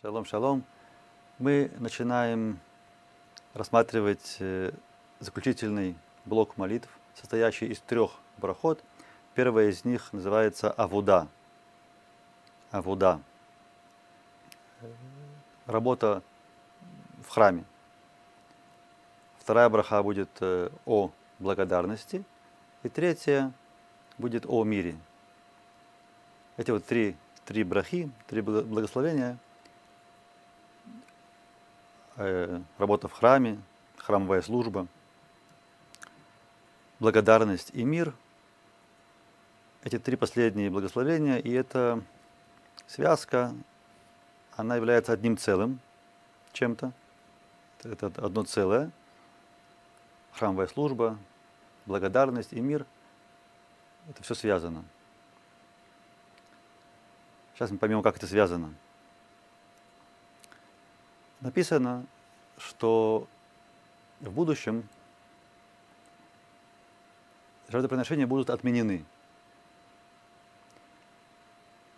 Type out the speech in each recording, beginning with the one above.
Шалом, шалом. Мы начинаем рассматривать э, заключительный блок молитв, состоящий из трех брахот. Первая из них называется Авуда. Авуда. Работа в храме. Вторая браха будет э, о благодарности. И третья будет о мире. Эти вот три, три брахи, три благословения – работа в храме, храмовая служба, благодарность и мир. Эти три последние благословения, и эта связка, она является одним целым чем-то. Это одно целое. Храмовая служба, благодарность и мир. Это все связано. Сейчас мы поймем, как это связано написано, что в будущем жертвоприношения будут отменены.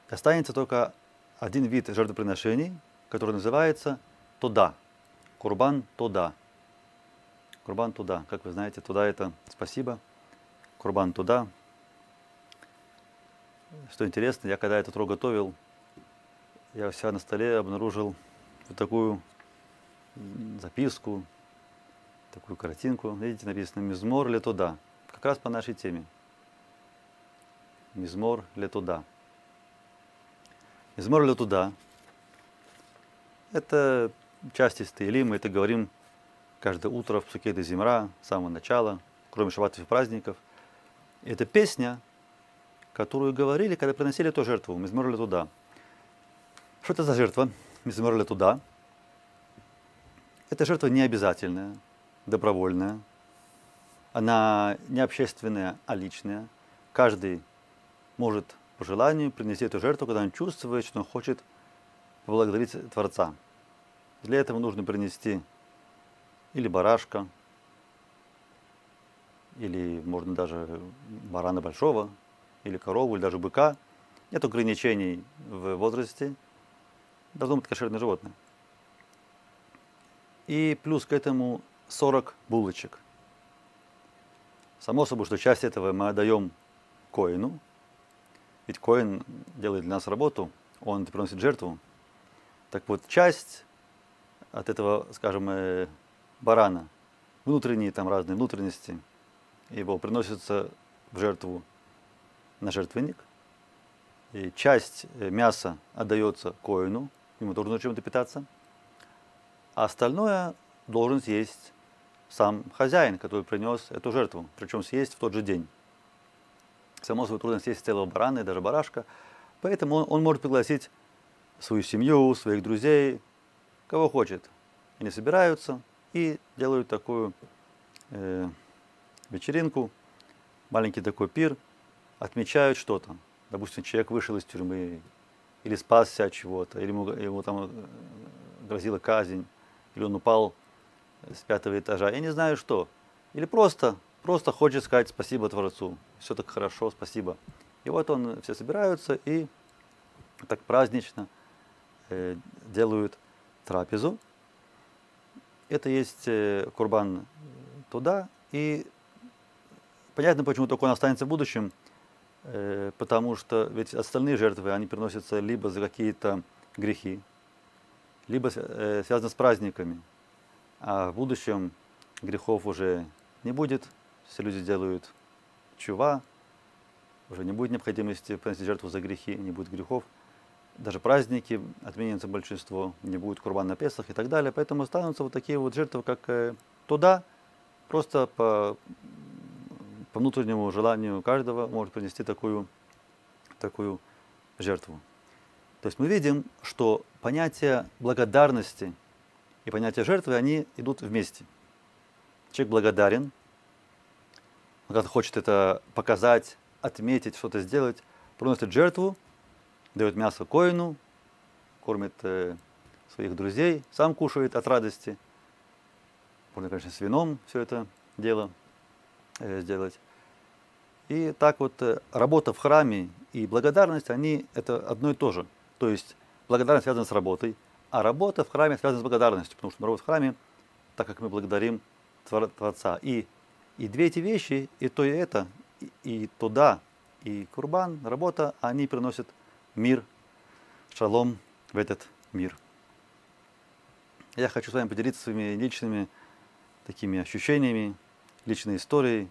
Останется только один вид жертвоприношений, который называется туда. Курбан туда. Курбан туда. Как вы знаете, туда это спасибо. Курбан туда. Что интересно, я когда этот рог готовил, я у себя на столе обнаружил вот такую записку, такую картинку. Видите, написано «Мизмор ли туда». Как раз по нашей теме. Мизмор ли туда. Мизмор ли туда. Это часть из Таилим, мы это говорим каждое утро в Псуке до Зимра, с самого начала, кроме шаббатов и праздников. Это песня, которую говорили, когда приносили эту жертву, Мизмор ли туда. Что это за жертва? Мизмор туда. Эта жертва не обязательная, добровольная. Она не общественная, а личная. Каждый может по желанию принести эту жертву, когда он чувствует, что он хочет поблагодарить Творца. Для этого нужно принести или барашка, или можно даже барана большого, или корову, или даже быка. Нет ограничений в возрасте – должно быть кошерное животное. И плюс к этому 40 булочек. Само собой, что часть этого мы отдаем коину, ведь коин делает для нас работу, он приносит жертву. Так вот, часть от этого, скажем, э, барана, внутренние там разные внутренности, его приносится в жертву на жертвенник. И часть э, мяса отдается коину, ему должно чем-то питаться. А остальное должен съесть сам хозяин, который принес эту жертву, причем съесть в тот же день. Само собой трудно съесть целого барана и даже барашка, поэтому он, он может пригласить свою семью, своих друзей, кого хочет. Они собираются и делают такую э, вечеринку, маленький такой пир, отмечают что-то. Допустим, человек вышел из тюрьмы, или спасся от чего-то, или ему, ему там э, грозила казнь, или он упал с пятого этажа, я не знаю что. Или просто, просто хочет сказать спасибо Творцу, все так хорошо, спасибо. И вот он, все собираются и так празднично э, делают трапезу. Это есть э, курбан туда, и понятно, почему только он останется в будущем – Э, потому что ведь остальные жертвы, они приносятся либо за какие-то грехи, либо э, связаны с праздниками. А в будущем грехов уже не будет, все люди делают чува, уже не будет необходимости приносить жертву за грехи, не будет грехов. Даже праздники отменятся большинство, не будет курбан на Песах и так далее. Поэтому останутся вот такие вот жертвы, как э, туда, просто по по внутреннему желанию каждого может принести такую, такую жертву. То есть мы видим, что понятие благодарности и понятие жертвы, они идут вместе. Человек благодарен, он когда хочет это показать, отметить, что-то сделать, приносит жертву, дает мясо коину, кормит э, своих друзей, сам кушает от радости. Можно, конечно, с вином все это дело сделать. И так вот э, работа в храме и благодарность, они это одно и то же. То есть благодарность связана с работой, А работа в храме связана с благодарностью, потому что работа в храме, так как мы благодарим Творца. И, и две эти вещи, и то, и это, и, и туда, и курбан, работа, они приносят мир, шалом в этот мир. Я хочу с вами поделиться своими личными такими ощущениями, личной историей,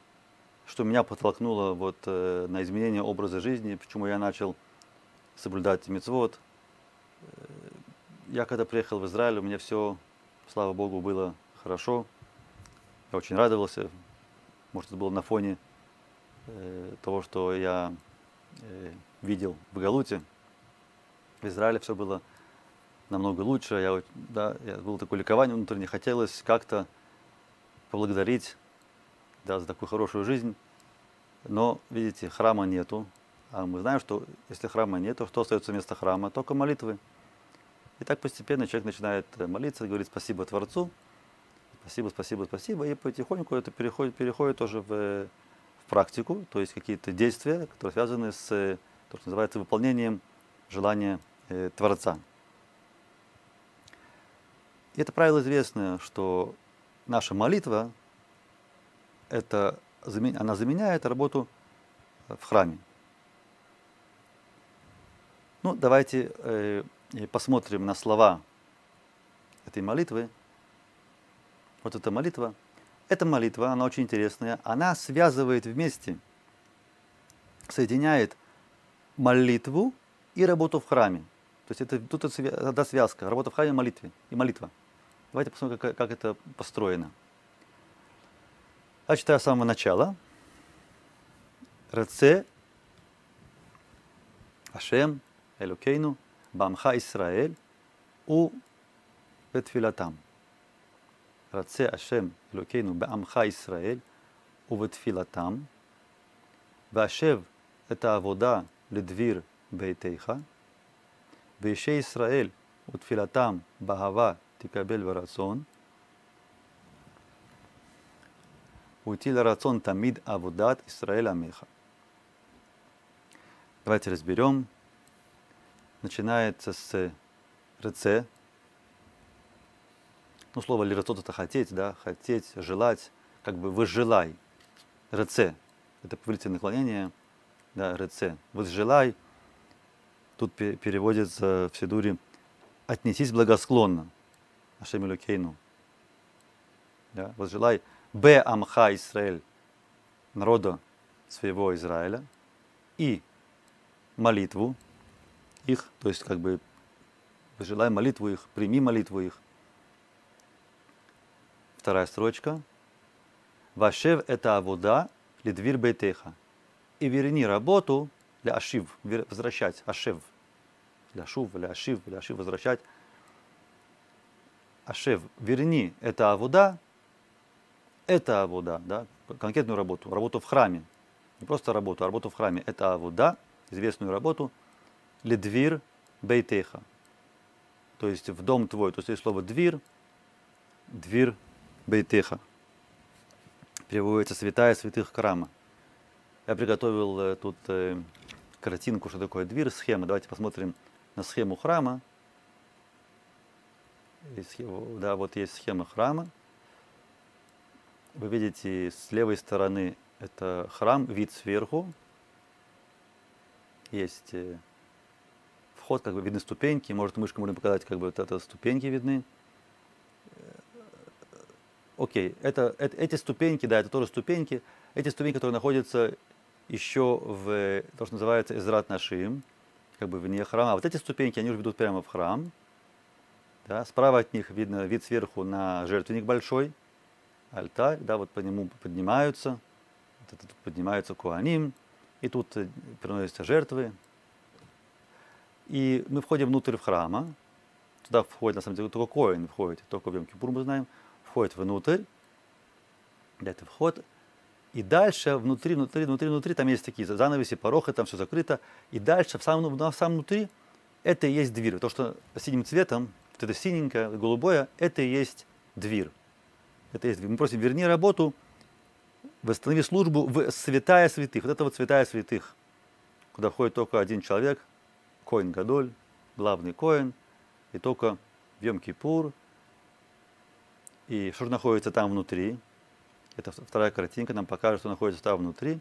что меня подтолкнуло вот, э, на изменение образа жизни, почему я начал соблюдать мецвод. Э, я когда приехал в Израиль, у меня все, слава Богу, было хорошо. Я очень радовался. Может, это было на фоне э, того, что я э, видел в Галуте. В Израиле все было намного лучше. Я, да, я был такое ликование внутренне. Хотелось как-то поблагодарить да, за такую хорошую жизнь. Но, видите, храма нету. А мы знаем, что если храма нету, что остается вместо храма? Только молитвы. И так постепенно человек начинает э, молиться, говорит спасибо Творцу, спасибо, спасибо, спасибо, и потихоньку это переходит, переходит тоже в, в практику, то есть какие-то действия, которые связаны с то, что называется выполнением желания э, Творца. И это правило известное, что наша молитва, это, она заменяет работу в храме. Ну, давайте э, посмотрим на слова этой молитвы. Вот эта молитва. Эта молитва, она очень интересная. Она связывает вместе, соединяет молитву и работу в храме. То есть это тут это связка, работа в храме, молитве и молитва. Давайте посмотрим, как, как это построено. Я читаю с самого начала. Раце Ашем Элокейну Бамха Исраэль у בתפילתם. רצה השם אלוקינו בעמך ישראל ובתפילתם, והשב את העבודה לדביר ביתך, ואישי ישראל ותפילתם באהבה תקבל ברצון, уйти ларацон тамид авудат Исраэль Амеха. Давайте разберем. Начинается с РЦ. Ну, слово лирацот это хотеть, да, хотеть, желать, как бы выжелай. РЦ. Это повелительное наклонение, да, РЦ. Возжелай. Тут переводится в Сидуре «отнесись благосклонно». Ашемилю Кейну. Да, возжелай Б Амха Израиль, народа своего Израиля, и молитву их, то есть как бы желай молитву их, прими молитву их. Вторая строчка. Вашев это авода лидвир бейтеха. И верни работу для ашив, возвращать, ашев. Для шув, для ашив, для ашив, возвращать. Ашев, верни это авода это авода, да, конкретную работу, работу в храме. Не просто работу, а работу в храме. Это авода, известную работу, ледвир бейтеха. То есть в дом твой. То есть есть слово двир, двир бейтеха. Переводится святая святых храма. Я приготовил э, тут э, картинку, что такое двир, схема. Давайте посмотрим на схему храма. да, вот есть схема храма. Вы видите с левой стороны это храм, вид сверху. Есть э, вход, как бы видны ступеньки. Может, мышкой можно показать, как бы вот это ступеньки видны. Э, окей, это, это, эти ступеньки, да, это тоже ступеньки. Эти ступеньки, которые находятся еще в то, что называется Израт Нашим, как бы вне храма. А вот эти ступеньки, они уже ведут прямо в храм. Да, справа от них видно вид сверху на жертвенник большой – алтарь, да, вот по нему поднимаются, вот это, поднимаются куаним, и тут э, приносятся жертвы. И мы входим внутрь в храма, туда входит, на самом деле, только коин входит, только в Йом мы знаем, входит внутрь, это вход, и дальше внутри, внутри, внутри, внутри, там есть такие занавеси, порохи, там все закрыто, и дальше в самом, в самом внутри это и есть дверь. То, что синим цветом, вот это синенькое, голубое, это и есть дверь. Это есть, мы просим, верни работу, восстанови службу в святая святых. Вот это вот святая святых, куда входит только один человек, Коин Гадоль, главный Коин, и только в Йом-Кипур. И что же находится там внутри? Это вторая картинка нам покажет, что находится там внутри.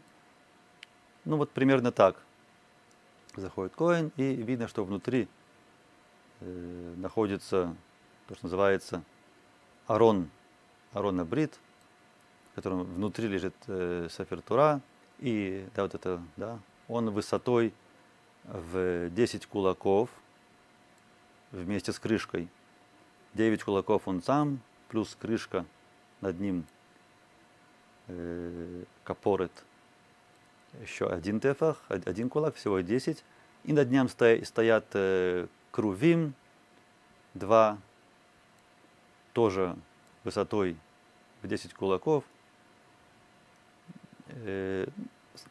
Ну вот примерно так. Заходит коин, и видно, что внутри э, находится то, что называется Арон, Арон Абрит, в котором внутри лежит э, Сафертура, и да, вот это, да, он высотой в 10 кулаков вместе с крышкой. 9 кулаков он сам, плюс крышка над ним э, капорет еще один тефах, один кулак, всего 10. И над ним стоят э, крувим, два, тоже высотой в 10 кулаков. Э,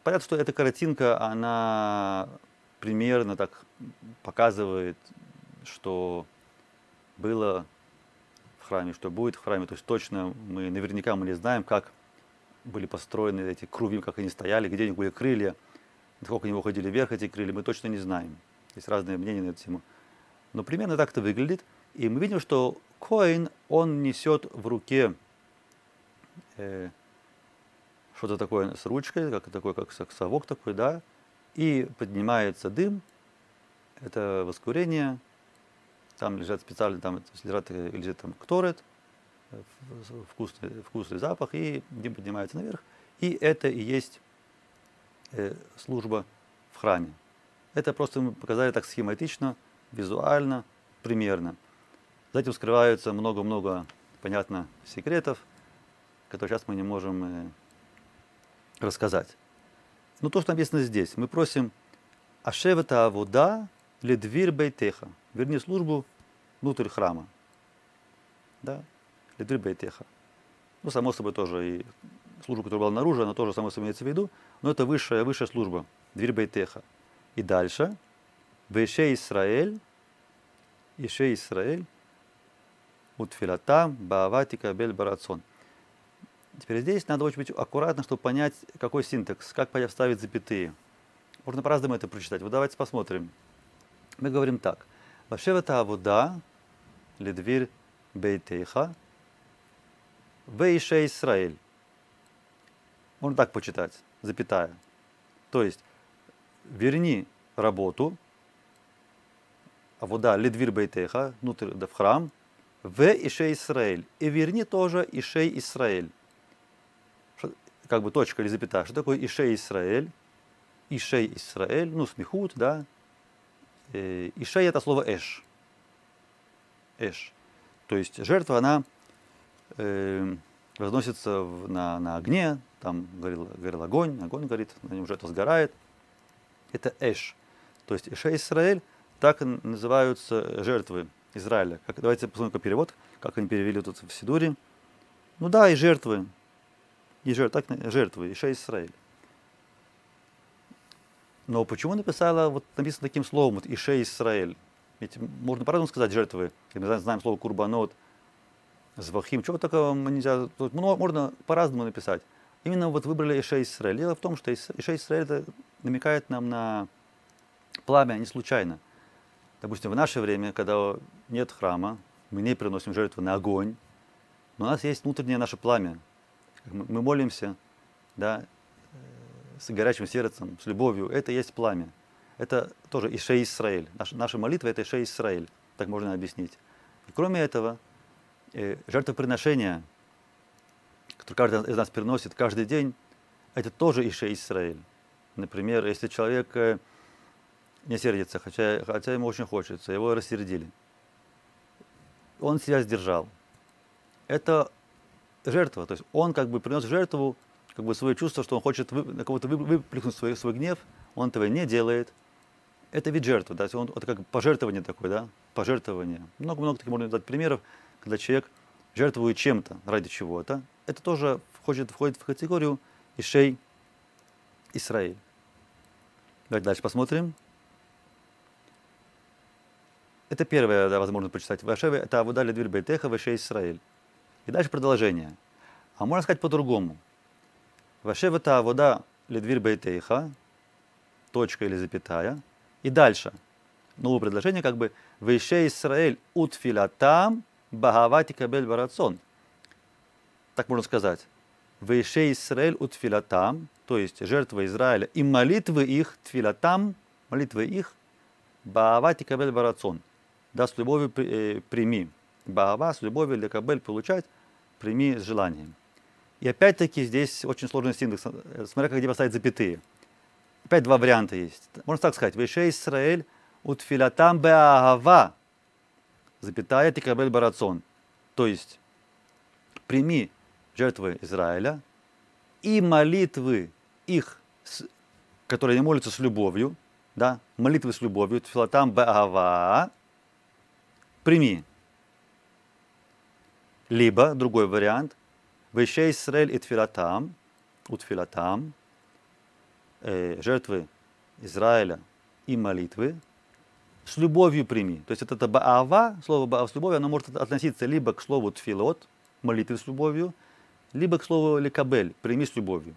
понятно, что эта картинка, она примерно так показывает, что было в храме, что будет в храме. То есть точно мы наверняка мы не знаем, как были построены эти круги, как они стояли, где у них были крылья, насколько они выходили вверх, эти крылья, мы точно не знаем. Есть разные мнения на эту тему. Но примерно так это выглядит. И мы видим, что Коин, он несет в руке э, что-то такое с ручкой, как такой, как совок такой, да, и поднимается дым, это воскурение, там лежат специально, там лежат, лежит там кторет, вкусный, вкусный запах, и дым поднимается наверх. И это и есть э, служба в храме. Это просто мы показали так схематично, визуально, примерно. За этим скрываются много-много, понятно, секретов, которые сейчас мы не можем э, рассказать. Но то, что написано здесь, мы просим Ашевата вода ледвир бейтеха. Верни службу внутрь храма. Да? Ледвир бейтеха. Ну, само собой, тоже и служба, которая была наружу, она тоже, само собой, имеется в виду, но это высшая, высшая служба, дверь бейтеха. И дальше, Веше Исраэль, Ише Исраэль, Утфилатам, Бааватика, Бель Барацон. Теперь здесь надо очень быть аккуратно, чтобы понять, какой синтекс, как вставить запятые. Можно по-разному это прочитать. Вот давайте посмотрим. Мы говорим так. Вашевата авуда, ледвир бейтейха, вейше Исраэль. Можно так почитать, запятая. То есть, верни работу, а вода ледвир бейтеха, внутрь, да в храм, в Ише Исраэль. И верни тоже Ише Исраэль. Как бы точка или запятая. Что такое Ише Исраэль? Ише Исраэль, ну, смехут, да. Э, Ише это слово Эш. Эш. То есть жертва, она э, возносится в, на, на огне, там горел, горел огонь, огонь горит, на нем жертва сгорает. Это Эш. То есть Ише Исраэль, так называются жертвы Израиля. Как, давайте посмотрим перевод, как они перевели тут в Сидуре. Ну да, и жертвы. И жертвы, так, жертвы, Иша Израиль. Но почему написала, вот написано таким словом, вот Ише Израиль? Ведь можно по-разному сказать жертвы. Мы знаем слово курбанот, звахим. Чего такого нельзя? Тут можно по-разному написать. Именно вот выбрали Ише Израиль. Дело в том, что Ише Израиль намекает нам на пламя не случайно. Допустим, в наше время, когда нет храма, мы не приносим жертву на огонь, но у нас есть внутреннее наше пламя. Мы молимся, да, э, с горячим сердцем, с любовью. Это есть пламя. Это тоже Ише Исраэль. Наша, наша молитва – это Ише Исраэль. Так можно объяснить. И кроме этого, э, жертвоприношение, которое каждый из нас приносит каждый день, это тоже Ише Исраэль. Например, если человек э, не сердится, хотя, хотя ему очень хочется, его рассердили. Он себя сдержал. Это жертва, то есть он как бы принес жертву как бы свое чувство, что он хочет вы, на кого-то выплеснуть свой, свой гнев, он этого не делает. Это вид жертвы, да, он, это как пожертвование такое, да, пожертвование. Много-много таких можно дать примеров, когда человек жертвует чем-то ради чего-то. Это тоже входит, входит в категорию Ишей Исраиль. Давайте дальше посмотрим. Это первое, да, возможно почитать. Вашеве это Авуда Ледвир Бейтеха Ваше Исраиль. И дальше продолжение. А можно сказать по-другому. Вашев это Авуда Ледвир Бейтеха, точка или запятая. И дальше. Новое предложение как бы Вейше Исраэль утфилатам багавати кабель барацон. Так можно сказать. Вейше Исраэль утфилатам, то есть жертва Израиля, и молитвы их, тфилатам, молитвы их, баавати кабель барацон. Да, с любовью э, прими. Баава, с любовью для кабель получать, прими с желанием. И опять-таки здесь очень сложный синтекс. Смотря как где поставить запятые. Опять два варианта есть. Можно так сказать. Вейше Исраэль утфилатам беагава, запятая тикабель барацон. То есть, прими жертвы Израиля и молитвы их, которые они молятся с любовью, да, молитвы с любовью, тфилатам беагава, прими. Либо, другой вариант, Вейше Исраэль и тфилатам, утфилатам, э, жертвы Израиля и молитвы, с любовью прими. То есть это, это баава, слово баава с любовью, оно может относиться либо к слову тфилот, молитвы с любовью, либо к слову ликабель, прими с любовью.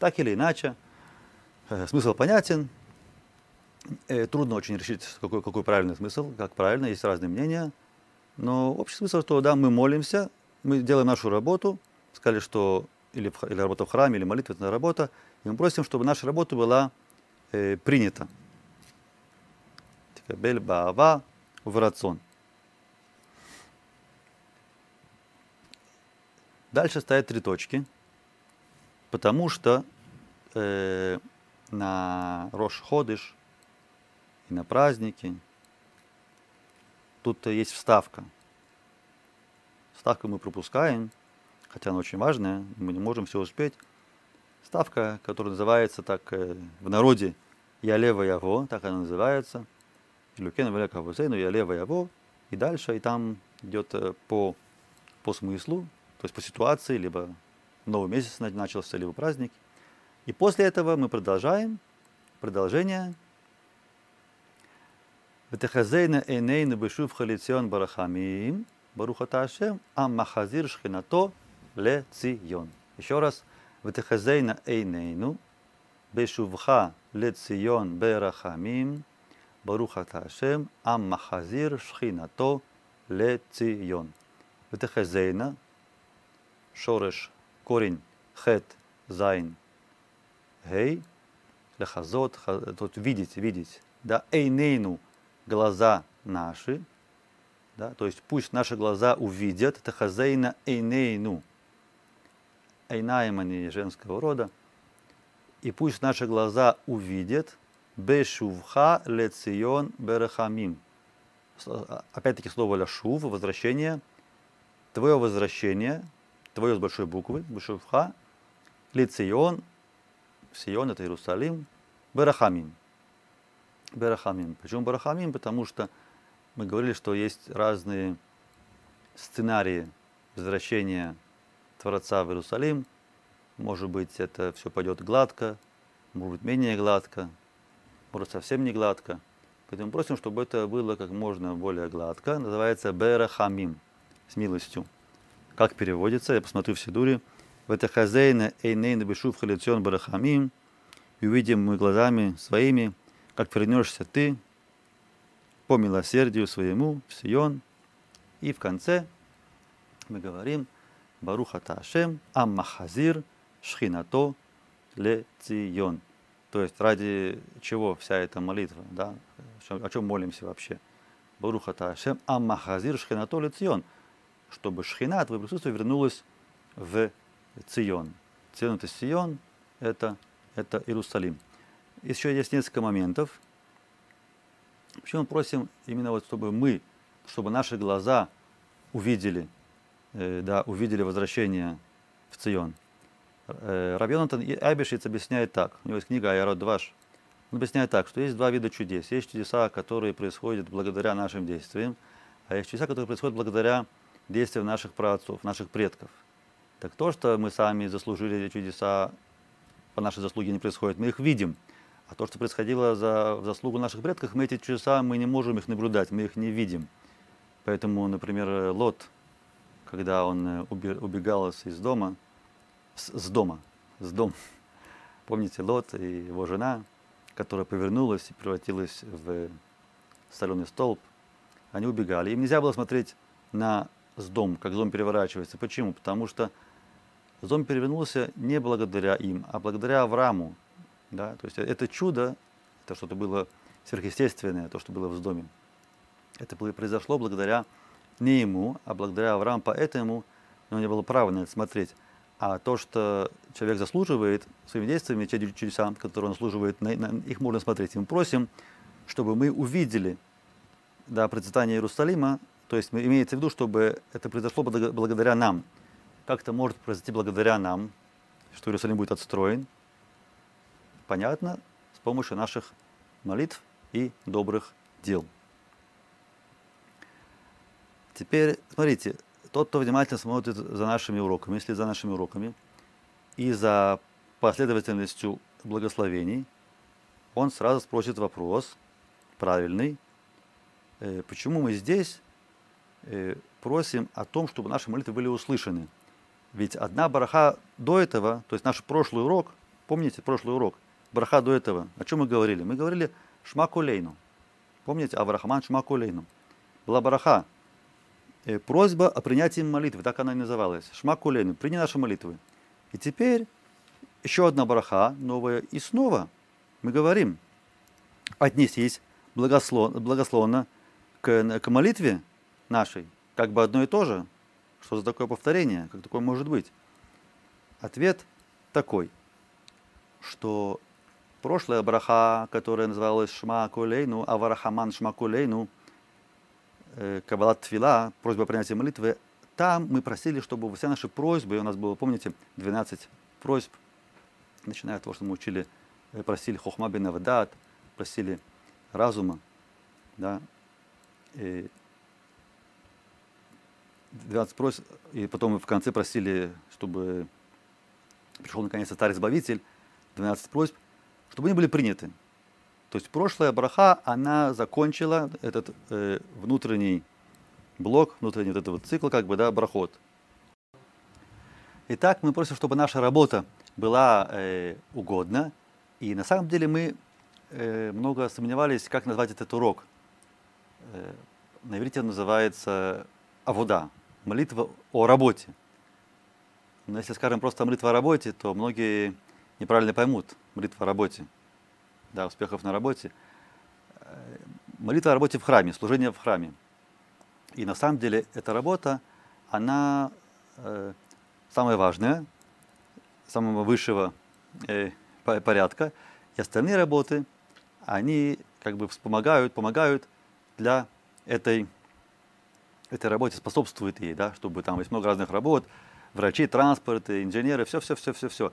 Так или иначе, э, смысл понятен, трудно очень решить, какой, какой правильный смысл, как правильно, есть разные мнения, но общий смысл, что да, мы молимся, мы делаем нашу работу, сказали, что или, или работа в храме, или молитва, это работа, и мы просим, чтобы наша работа была э, принята. Тикабель баава в рацион. Дальше стоят три точки, потому что э, на Рош Ходыш и на праздники тут есть вставка. Вставку мы пропускаем, хотя она очень важная, мы не можем все успеть. Ставка, которая называется так э, в народе Ялева Яво, так она называется. Люкен Велека Вусейну Ялева Яво. И дальше, и там идет э, по, по смыслу, то есть по ситуации, либо новый месяц начался, либо праздник. И после этого мы продолжаем. Продолжение. Ветехазейна эйнейну бешув халицион барахамим, барухата Ашем, ам махазир шхинато ле цион. Еще раз. ותחזינה עינינו בשובך לציון ברחמים, ברוך אתה השם, עם מחזיר שכינתו לציון. ותחזינה, שורש корень хет, зайн, гей, лехазот, тут видеть, видеть, да, эйнейну, глаза наши, да, то есть пусть наши глаза увидят, это хазейна эйнейну, Айнаем они женского рода. И пусть наши глаза увидят Бешувха лецион берахамим. Опять-таки слово ляшув, возвращение. Твое возвращение, твое с большой буквы, Бешувха, лецион, Сион это Иерусалим, Берахамим. Берахамим. Почему Берахамим? Потому что мы говорили, что есть разные сценарии возвращения Творца в Иерусалим. Может быть, это все пойдет гладко, может быть, менее гладко, может, совсем не гладко. Поэтому просим, чтобы это было как можно более гладко. Называется Берахамим, с милостью. Как переводится, я посмотрю в Сидуре. В это хазейна эйнейна бешув халицион барахамим. И увидим мы глазами своими, как вернешься ты по милосердию своему в Сион. И в конце мы говорим – Баруха Ташем, Аммахазир, Шхинато, Ле Цион. То есть ради чего вся эта молитва, да? о чем молимся вообще? Баруха Ташем, Аммахазир, Шхинато, Ле Цион. Чтобы Шхина, твое присутствие, вернулось в Цион. Цион это Сион, это, это Иерусалим. Еще есть несколько моментов. Почему мы просим именно вот, чтобы мы, чтобы наши глаза увидели Э, да, увидели возвращение в Цион. Э, Рабьонатан Айбешиц объясняет так, у него есть книга Айарод Дваш, он объясняет так, что есть два вида чудес. Есть чудеса, которые происходят благодаря нашим действиям, а есть чудеса, которые происходят благодаря действиям наших праотцов, наших предков. Так то, что мы сами заслужили эти чудеса, по нашей заслуге не происходит, мы их видим. А то, что происходило за, в заслугу наших предков, мы эти чудеса, мы не можем их наблюдать, мы их не видим. Поэтому, например, Лот, когда он э, убегал из дома, с, с дома, с дома. Помните Лот и его жена, которая повернулась и превратилась в соленый столб. они убегали. Им нельзя было смотреть на дом, как дом переворачивается. Почему? Потому что дом перевернулся не благодаря им, а благодаря Аврааму. Да? То есть это чудо, это что-то было сверхъестественное, то, что было в доме. Это произошло благодаря не ему, а благодаря Аврааму, поэтому у него не было права на это смотреть. А то, что человек заслуживает своими действиями, те чудеса, которые он заслуживает, на, на, их можно смотреть. И мы просим, чтобы мы увидели да, процветание Иерусалима, то есть имеется в виду, чтобы это произошло благодаря нам. Как это может произойти благодаря нам, что Иерусалим будет отстроен? Понятно, с помощью наших молитв и добрых дел. Теперь, смотрите, тот, кто внимательно смотрит за нашими уроками, если за нашими уроками, и за последовательностью благословений, он сразу спросит вопрос правильный, э, почему мы здесь э, просим о том, чтобы наши молитвы были услышаны. Ведь одна бараха до этого, то есть наш прошлый урок, помните прошлый урок, бараха до этого, о чем мы говорили? Мы говорили шмакулейну. Помните, Аврахаман шмакулейну. Была бараха, Э, просьба о принятии молитвы, так она и называлась. Шмакулейну, прини наши молитвы. И теперь еще одна браха новая, и снова мы говорим, отнесись благословно, благословно к, к молитве нашей, как бы одно и то же. Что за такое повторение? Как такое может быть? Ответ такой, что прошлая браха, которая называлась Шма Кулейну, Аварахаман Шма Кулейну – Э, Кабалат Твила, просьба о принятии молитвы, там мы просили, чтобы все наши просьбы, у нас было, помните, 12 просьб, начиная от того, что мы учили, э, просили Хохма бен Авдат, просили разума, да, и 12 просьб, и потом мы в конце просили, чтобы пришел наконец Старый-Избавитель, 12 просьб, чтобы они были приняты. То есть прошлая браха, она закончила этот э, внутренний блок, внутренний вот этот вот цикл, как бы, да, брахот. Итак, мы просим, чтобы наша работа была э, угодна. И на самом деле мы э, много сомневались, как назвать этот урок. Э, на иврите называется авода, молитва о работе. Но если скажем просто молитва о работе, то многие неправильно поймут молитва о работе да, успехов на работе. Э, молитва о работе в храме, служение в храме. И на самом деле эта работа, она э, самая важная, самого высшего э, порядка. И остальные работы, они как бы вспомогают, помогают для этой, этой работе, способствуют ей, да, чтобы там есть много разных работ, врачи, транспорт, инженеры, все-все-все-все-все.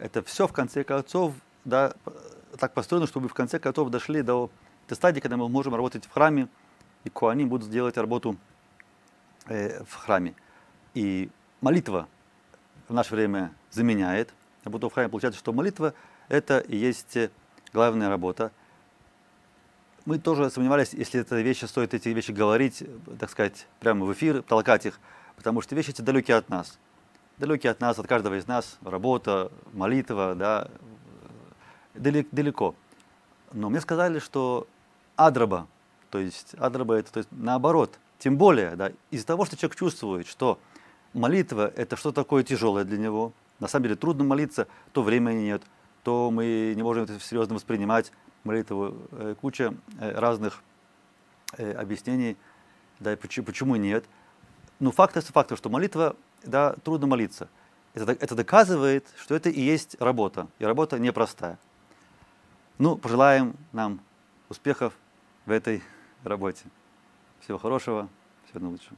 Это все в конце концов да, так построено, чтобы в конце концов дошли до, до стадии, когда мы можем работать в храме, и куани будут делать работу э, в храме. И молитва в наше время заменяет работу в храме. Получается, что молитва – это и есть главная работа. Мы тоже сомневались, если эта вещи стоит эти вещи говорить, так сказать, прямо в эфир, толкать их, потому что вещи эти далекие от нас. Далекие от нас, от каждого из нас, работа, молитва, да, далеко. Но мне сказали, что адраба, то есть адраба это то есть наоборот, тем более, да, из-за того, что человек чувствует, что молитва это что такое тяжелое для него, на самом деле трудно молиться, то времени нет, то мы не можем это серьезно воспринимать, молитву, э, куча э, разных э, объяснений, да, и почему, почему нет. Но факт есть факт, что молитва, да, трудно молиться. Это, это доказывает, что это и есть работа, и работа непростая. Ну, пожелаем нам успехов в этой работе. Всего хорошего, всего наилучшего.